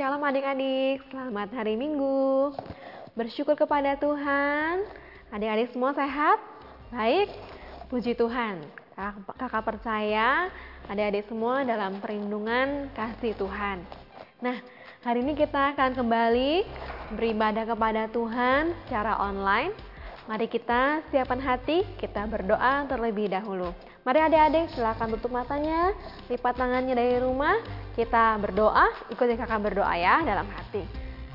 Shalom adik-adik, selamat hari Minggu. Bersyukur kepada Tuhan. Adik-adik semua sehat? Baik? Puji Tuhan. Kakak, percaya adik-adik semua dalam perlindungan kasih Tuhan. Nah, hari ini kita akan kembali beribadah kepada Tuhan secara online. Mari kita siapkan hati, kita berdoa terlebih dahulu. Mari adik-adik silakan tutup matanya, lipat tangannya dari rumah, kita berdoa, ikuti kakak berdoa ya dalam hati.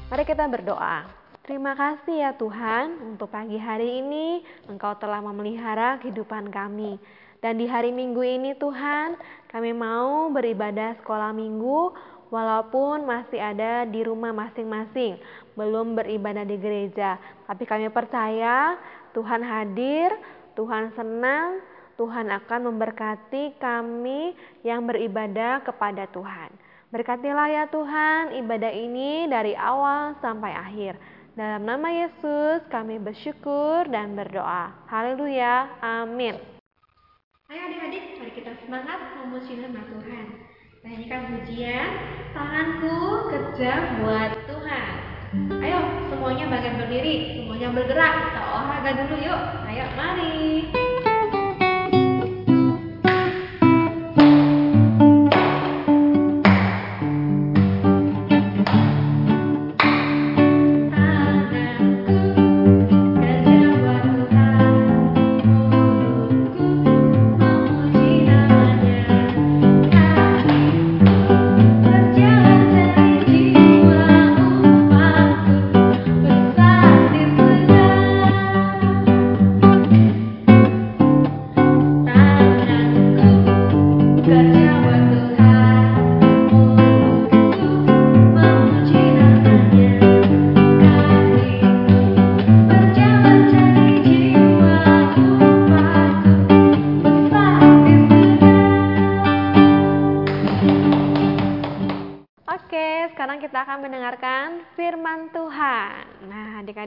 Mari kita berdoa. Terima kasih ya Tuhan untuk pagi hari ini Engkau telah memelihara kehidupan kami. Dan di hari Minggu ini Tuhan, kami mau beribadah sekolah Minggu walaupun masih ada di rumah masing-masing, belum beribadah di gereja. Tapi kami percaya Tuhan hadir, Tuhan senang, Tuhan akan memberkati kami yang beribadah kepada Tuhan. Berkatilah ya Tuhan ibadah ini dari awal sampai akhir. Dalam nama Yesus kami bersyukur dan berdoa. Haleluya. Amin. Ayo adik-adik, mari kita semangat memuji nama Tuhan. Nyanyikan pujian, tanganku kerja buat Tuhan. Ayo semuanya bagian berdiri, semuanya bergerak. Kita olahraga dulu yuk. Ayo mari.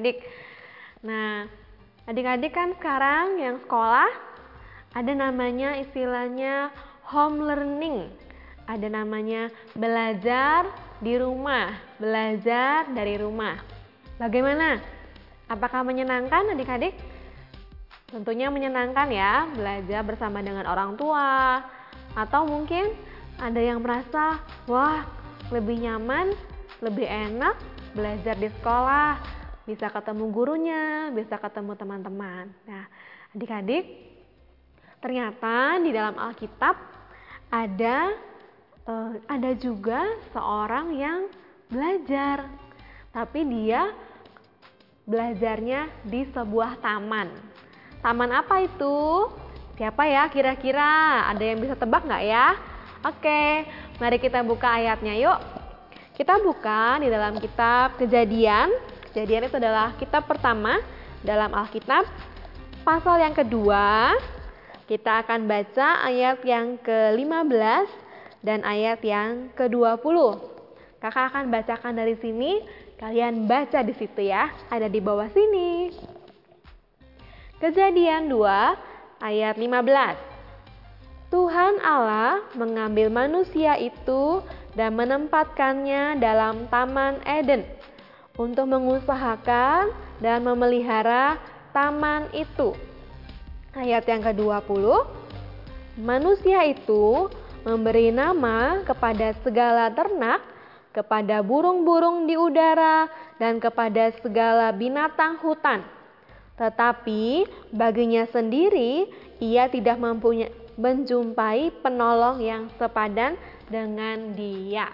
Adik-adik. Nah, adik-adik kan sekarang yang sekolah ada namanya istilahnya home learning. Ada namanya belajar di rumah, belajar dari rumah. Bagaimana? Apakah menyenangkan adik-adik? Tentunya menyenangkan ya, belajar bersama dengan orang tua. Atau mungkin ada yang merasa, wah lebih nyaman, lebih enak belajar di sekolah bisa ketemu gurunya, bisa ketemu teman-teman. Nah, adik-adik, ternyata di dalam Alkitab ada uh, ada juga seorang yang belajar, tapi dia belajarnya di sebuah taman. Taman apa itu? Siapa ya kira-kira? Ada yang bisa tebak nggak ya? Oke, mari kita buka ayatnya yuk. Kita buka di dalam kitab Kejadian Kejadian itu adalah kitab pertama dalam Alkitab. Pasal yang kedua, kita akan baca ayat yang ke-15 dan ayat yang ke-20. Kakak akan bacakan dari sini, kalian baca di situ ya, ada di bawah sini. Kejadian 2 ayat 15. Tuhan Allah mengambil manusia itu dan menempatkannya dalam taman Eden untuk mengusahakan dan memelihara taman itu. Ayat yang ke-20, manusia itu memberi nama kepada segala ternak, kepada burung-burung di udara, dan kepada segala binatang hutan. Tetapi baginya sendiri, ia tidak mempunyai menjumpai penolong yang sepadan dengan dia.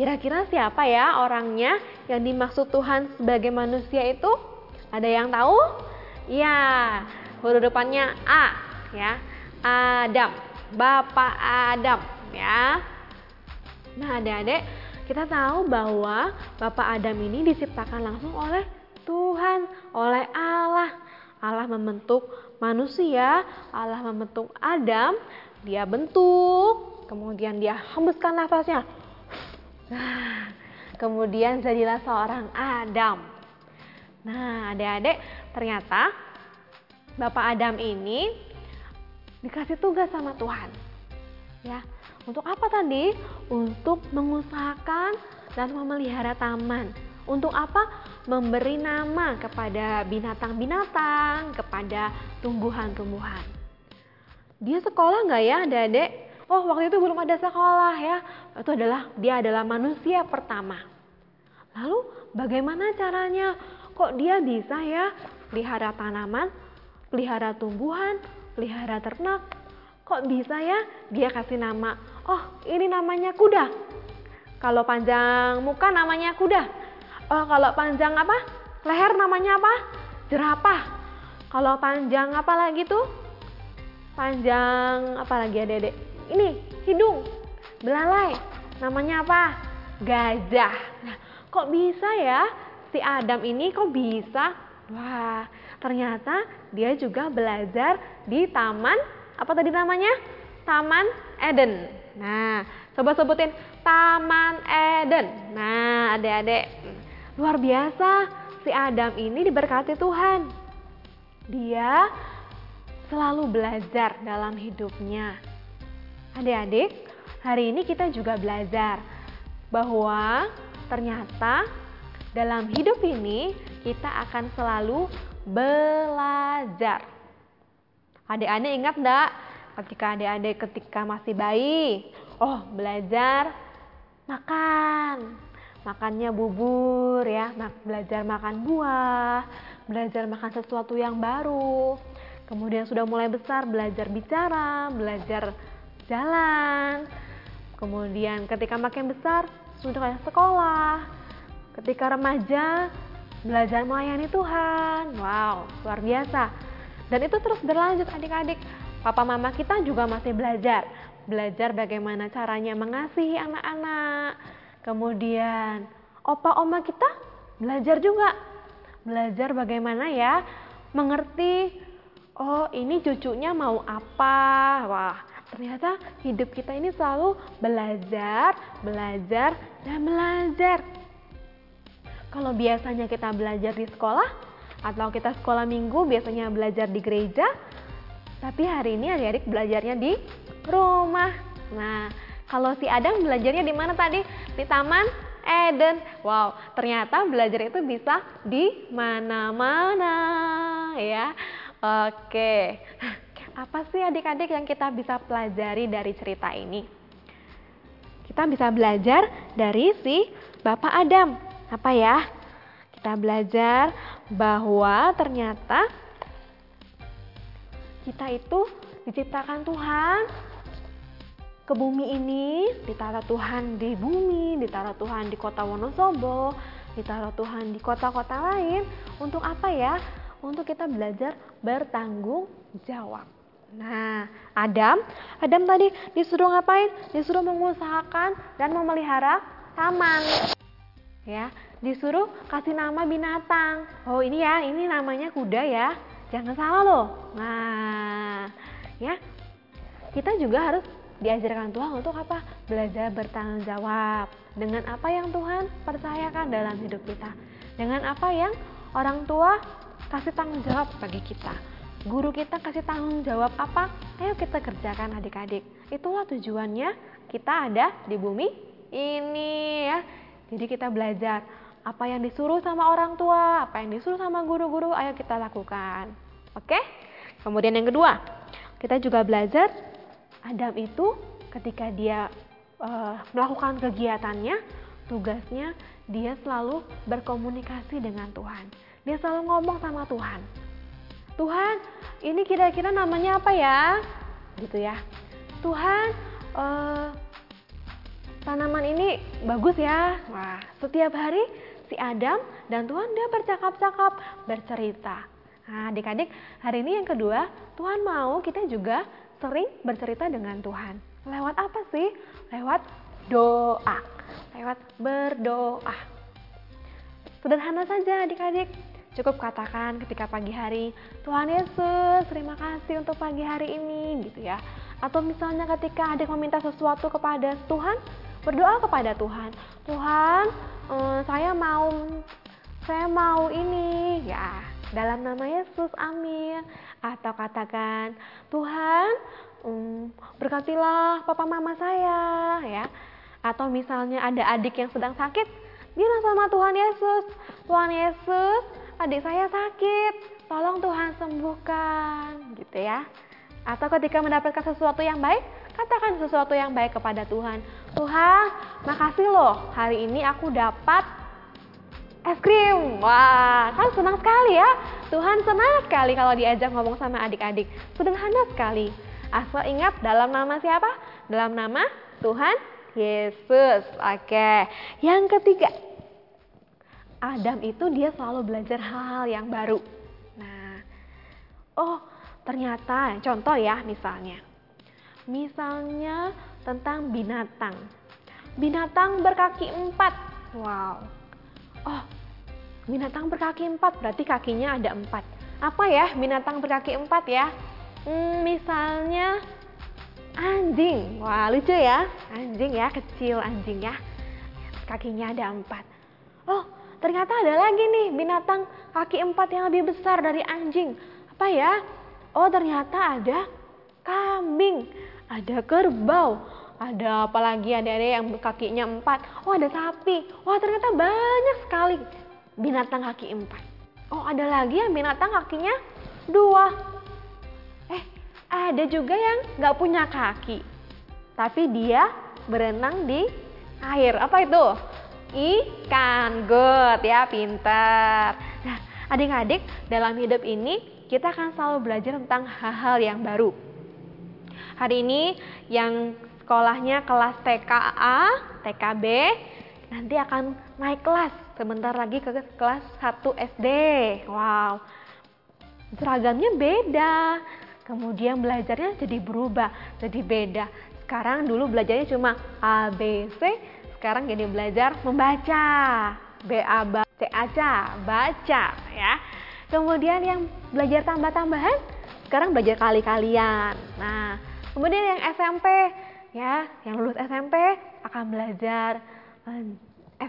Kira-kira siapa ya orangnya yang dimaksud Tuhan sebagai manusia itu? Ada yang tahu? Ya, huruf depannya A ya. Adam, Bapak Adam ya. Nah, Adik-adik, kita tahu bahwa Bapak Adam ini diciptakan langsung oleh Tuhan, oleh Allah. Allah membentuk manusia, Allah membentuk Adam, dia bentuk, kemudian dia hembuskan nafasnya Kemudian jadilah seorang Adam. Nah, adik-adik, ternyata Bapak Adam ini dikasih tugas sama Tuhan. Ya, untuk apa tadi? Untuk mengusahakan dan memelihara taman. Untuk apa? Memberi nama kepada binatang-binatang, kepada tumbuhan-tumbuhan. Dia sekolah nggak ya adik-adik? Oh waktu itu belum ada sekolah ya. Itu adalah dia adalah manusia pertama. Lalu bagaimana caranya? Kok dia bisa ya pelihara tanaman, pelihara tumbuhan, pelihara ternak? Kok bisa ya dia kasih nama? Oh ini namanya kuda. Kalau panjang muka namanya kuda. Oh, kalau panjang apa? Leher namanya apa? Jerapah. Kalau panjang apa lagi tuh? Panjang apa lagi adik-adik? Ini hidung, belalai. Namanya apa? Gajah. Nah, kok bisa ya si Adam ini kok bisa? Wah, ternyata dia juga belajar di taman apa tadi namanya? Taman Eden. Nah, coba sebutin Taman Eden. Nah, adik-adik, Luar biasa, si Adam ini diberkati Tuhan. Dia selalu belajar dalam hidupnya. Adik-adik, hari ini kita juga belajar bahwa ternyata dalam hidup ini kita akan selalu belajar. Adik-adik ingat enggak ketika adik-adik ketika masih bayi, oh belajar makan, makannya bubur ya, belajar makan buah, belajar makan sesuatu yang baru. Kemudian sudah mulai besar belajar bicara, belajar jalan. Kemudian ketika makin besar sudah kayak sekolah. Ketika remaja belajar melayani Tuhan. Wow, luar biasa. Dan itu terus berlanjut adik-adik. Papa mama kita juga masih belajar. Belajar bagaimana caranya mengasihi anak-anak Kemudian opa oma kita belajar juga. Belajar bagaimana ya mengerti oh ini cucunya mau apa. Wah, ternyata hidup kita ini selalu belajar, belajar dan belajar. Kalau biasanya kita belajar di sekolah atau kita sekolah minggu biasanya belajar di gereja, tapi hari ini adik-adik belajarnya di rumah. Nah, kalau si Adam belajarnya di mana tadi? Di Taman Eden. Wow, ternyata belajar itu bisa di mana-mana ya. Oke. Apa sih adik-adik yang kita bisa pelajari dari cerita ini? Kita bisa belajar dari si Bapak Adam. Apa ya? Kita belajar bahwa ternyata kita itu diciptakan Tuhan ke bumi ini, ditaruh Tuhan di bumi, ditaruh Tuhan di kota Wonosobo, ditaruh Tuhan di kota-kota lain. Untuk apa ya? Untuk kita belajar bertanggung jawab. Nah, Adam, Adam tadi disuruh ngapain? Disuruh mengusahakan dan memelihara taman. Ya, disuruh kasih nama binatang. Oh, ini ya, ini namanya kuda ya. Jangan salah loh. Nah, ya. Kita juga harus diajarkan Tuhan untuk apa? Belajar bertanggung jawab dengan apa yang Tuhan percayakan dalam hidup kita. Dengan apa yang orang tua kasih tanggung jawab bagi kita. Guru kita kasih tanggung jawab apa? Ayo kita kerjakan adik-adik. Itulah tujuannya kita ada di bumi ini ya. Jadi kita belajar apa yang disuruh sama orang tua, apa yang disuruh sama guru-guru, ayo kita lakukan. Oke? Kemudian yang kedua, kita juga belajar Adam itu ketika dia uh, melakukan kegiatannya, tugasnya dia selalu berkomunikasi dengan Tuhan. Dia selalu ngomong sama Tuhan. Tuhan, ini kira-kira namanya apa ya? Gitu ya. Tuhan, uh, tanaman ini bagus ya. Wah, setiap hari si Adam dan Tuhan dia bercakap-cakap, bercerita. Nah, adik-adik, hari ini yang kedua, Tuhan mau kita juga sering bercerita dengan Tuhan. Lewat apa sih? Lewat doa. Lewat berdoa. Sederhana saja adik-adik. Cukup katakan ketika pagi hari, Tuhan Yesus, terima kasih untuk pagi hari ini gitu ya. Atau misalnya ketika adik meminta sesuatu kepada Tuhan, berdoa kepada Tuhan. Tuhan, eh, saya mau saya mau ini ya dalam nama Yesus, amin. Atau katakan, Tuhan, um, berkatilah papa mama saya, ya. Atau misalnya ada adik yang sedang sakit, bilang sama Tuhan Yesus, Tuhan Yesus, adik saya sakit, tolong Tuhan sembuhkan, gitu ya. Atau ketika mendapatkan sesuatu yang baik, katakan sesuatu yang baik kepada Tuhan. Tuhan, makasih loh, hari ini aku dapat es krim. Wah, kan senang sekali ya. Tuhan senang sekali kalau diajak ngomong sama adik-adik. Sederhana sekali. Asal ingat dalam nama siapa? Dalam nama Tuhan Yesus. Oke. Yang ketiga, Adam itu dia selalu belajar hal-hal yang baru. Nah, oh ternyata contoh ya misalnya. Misalnya tentang binatang. Binatang berkaki empat. Wow. Oh, binatang berkaki empat berarti kakinya ada empat. Apa ya binatang berkaki empat ya? Hmm, misalnya anjing. Wah lucu ya, anjing ya kecil anjing ya. Kakinya ada empat. Oh ternyata ada lagi nih binatang kaki empat yang lebih besar dari anjing. Apa ya? Oh ternyata ada kambing, ada kerbau, ada apa lagi ada ada yang kakinya empat. Oh ada sapi. Wah ternyata banyak sekali binatang kaki empat. Oh ada lagi yang binatang kakinya dua. Eh ada juga yang nggak punya kaki, tapi dia berenang di air. Apa itu? Ikan. Good ya, pintar. Nah, adik-adik dalam hidup ini kita akan selalu belajar tentang hal-hal yang baru. Hari ini yang sekolahnya kelas TKA, TKB, nanti akan naik kelas sebentar lagi ke kelas 1 SD. Wow. Seragamnya beda. Kemudian belajarnya jadi berubah, jadi beda. Sekarang dulu belajarnya cuma A, B, C, sekarang jadi belajar membaca. B, A, B, C, A, C, baca ya. Kemudian yang belajar tambah-tambahan, sekarang belajar kali-kalian. Nah, kemudian yang SMP, ya, yang lulus SMP akan belajar eh,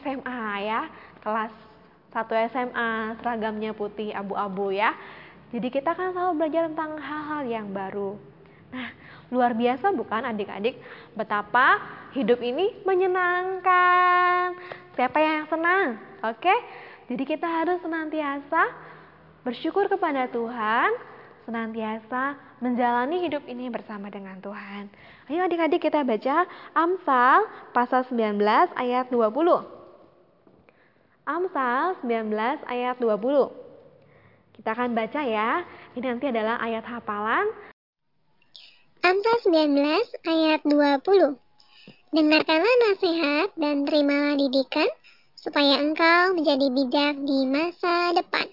SMA ya, kelas 1 SMA, seragamnya putih abu-abu ya. Jadi kita kan selalu belajar tentang hal-hal yang baru. Nah, luar biasa bukan adik-adik betapa hidup ini menyenangkan. Siapa yang senang? Oke? Jadi kita harus senantiasa bersyukur kepada Tuhan, senantiasa menjalani hidup ini bersama dengan Tuhan. Ayo adik-adik kita baca Amsal pasal 19 ayat 20. Amsal 19 ayat 20. Kita akan baca ya. Ini nanti adalah ayat hafalan. Amsal 19 ayat 20. Dengarkanlah nasihat dan terimalah didikan, supaya engkau menjadi bijak di masa depan.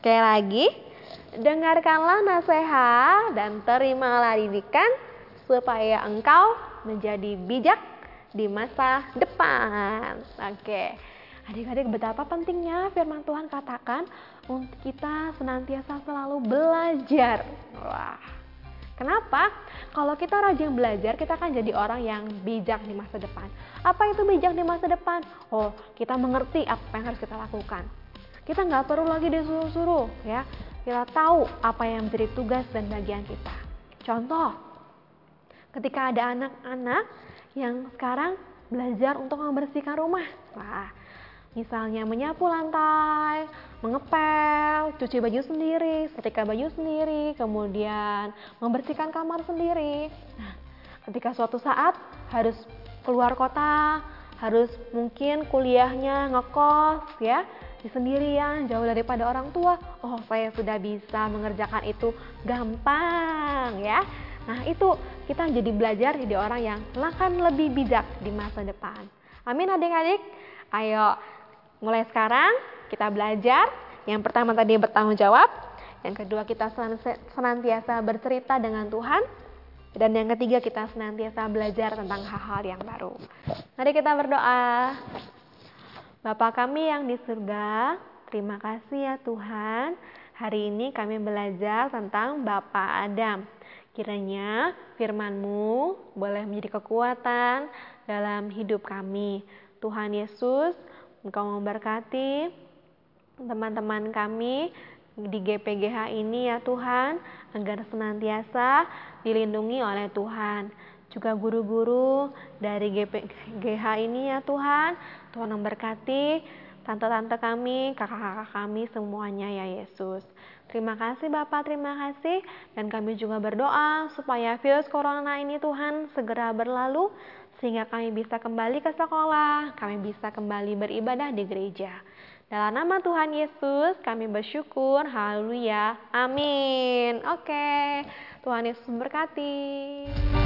Sekali lagi, dengarkanlah nasihat dan terimalah didikan, supaya engkau menjadi bijak di masa depan. Oke. Adik-adik betapa pentingnya firman Tuhan katakan untuk kita senantiasa selalu belajar. Wah. Kenapa? Kalau kita rajin belajar, kita akan jadi orang yang bijak di masa depan. Apa itu bijak di masa depan? Oh, kita mengerti apa yang harus kita lakukan. Kita nggak perlu lagi disuruh-suruh, ya. Kita tahu apa yang menjadi tugas dan bagian kita. Contoh, ketika ada anak-anak yang sekarang belajar untuk membersihkan rumah. Wah, Misalnya menyapu lantai, mengepel, cuci baju sendiri, setrika baju sendiri, kemudian membersihkan kamar sendiri. Nah, ketika suatu saat harus keluar kota, harus mungkin kuliahnya ngekos ya, di sendirian, jauh daripada orang tua. Oh, saya sudah bisa mengerjakan itu gampang ya. Nah, itu kita jadi belajar jadi orang yang akan lebih bijak di masa depan. Amin adik-adik. Ayo Mulai sekarang kita belajar. Yang pertama tadi bertanggung jawab. Yang kedua kita senantiasa bercerita dengan Tuhan. Dan yang ketiga kita senantiasa belajar tentang hal-hal yang baru. Mari kita berdoa. Bapa kami yang di surga, terima kasih ya Tuhan. Hari ini kami belajar tentang Bapak Adam. Kiranya firman-Mu boleh menjadi kekuatan dalam hidup kami. Tuhan Yesus, Engkau memberkati teman-teman kami di GPGH ini ya Tuhan, agar senantiasa dilindungi oleh Tuhan. juga guru-guru dari GH ini ya Tuhan. Tuhan memberkati tante-tante kami, kakak-kakak kami semuanya ya Yesus. Terima kasih Bapak, terima kasih. Dan kami juga berdoa supaya virus corona ini Tuhan segera berlalu sehingga kami bisa kembali ke sekolah, kami bisa kembali beribadah di gereja. Dalam nama Tuhan Yesus kami bersyukur. Haleluya. Amin. Oke. Tuhan Yesus memberkati.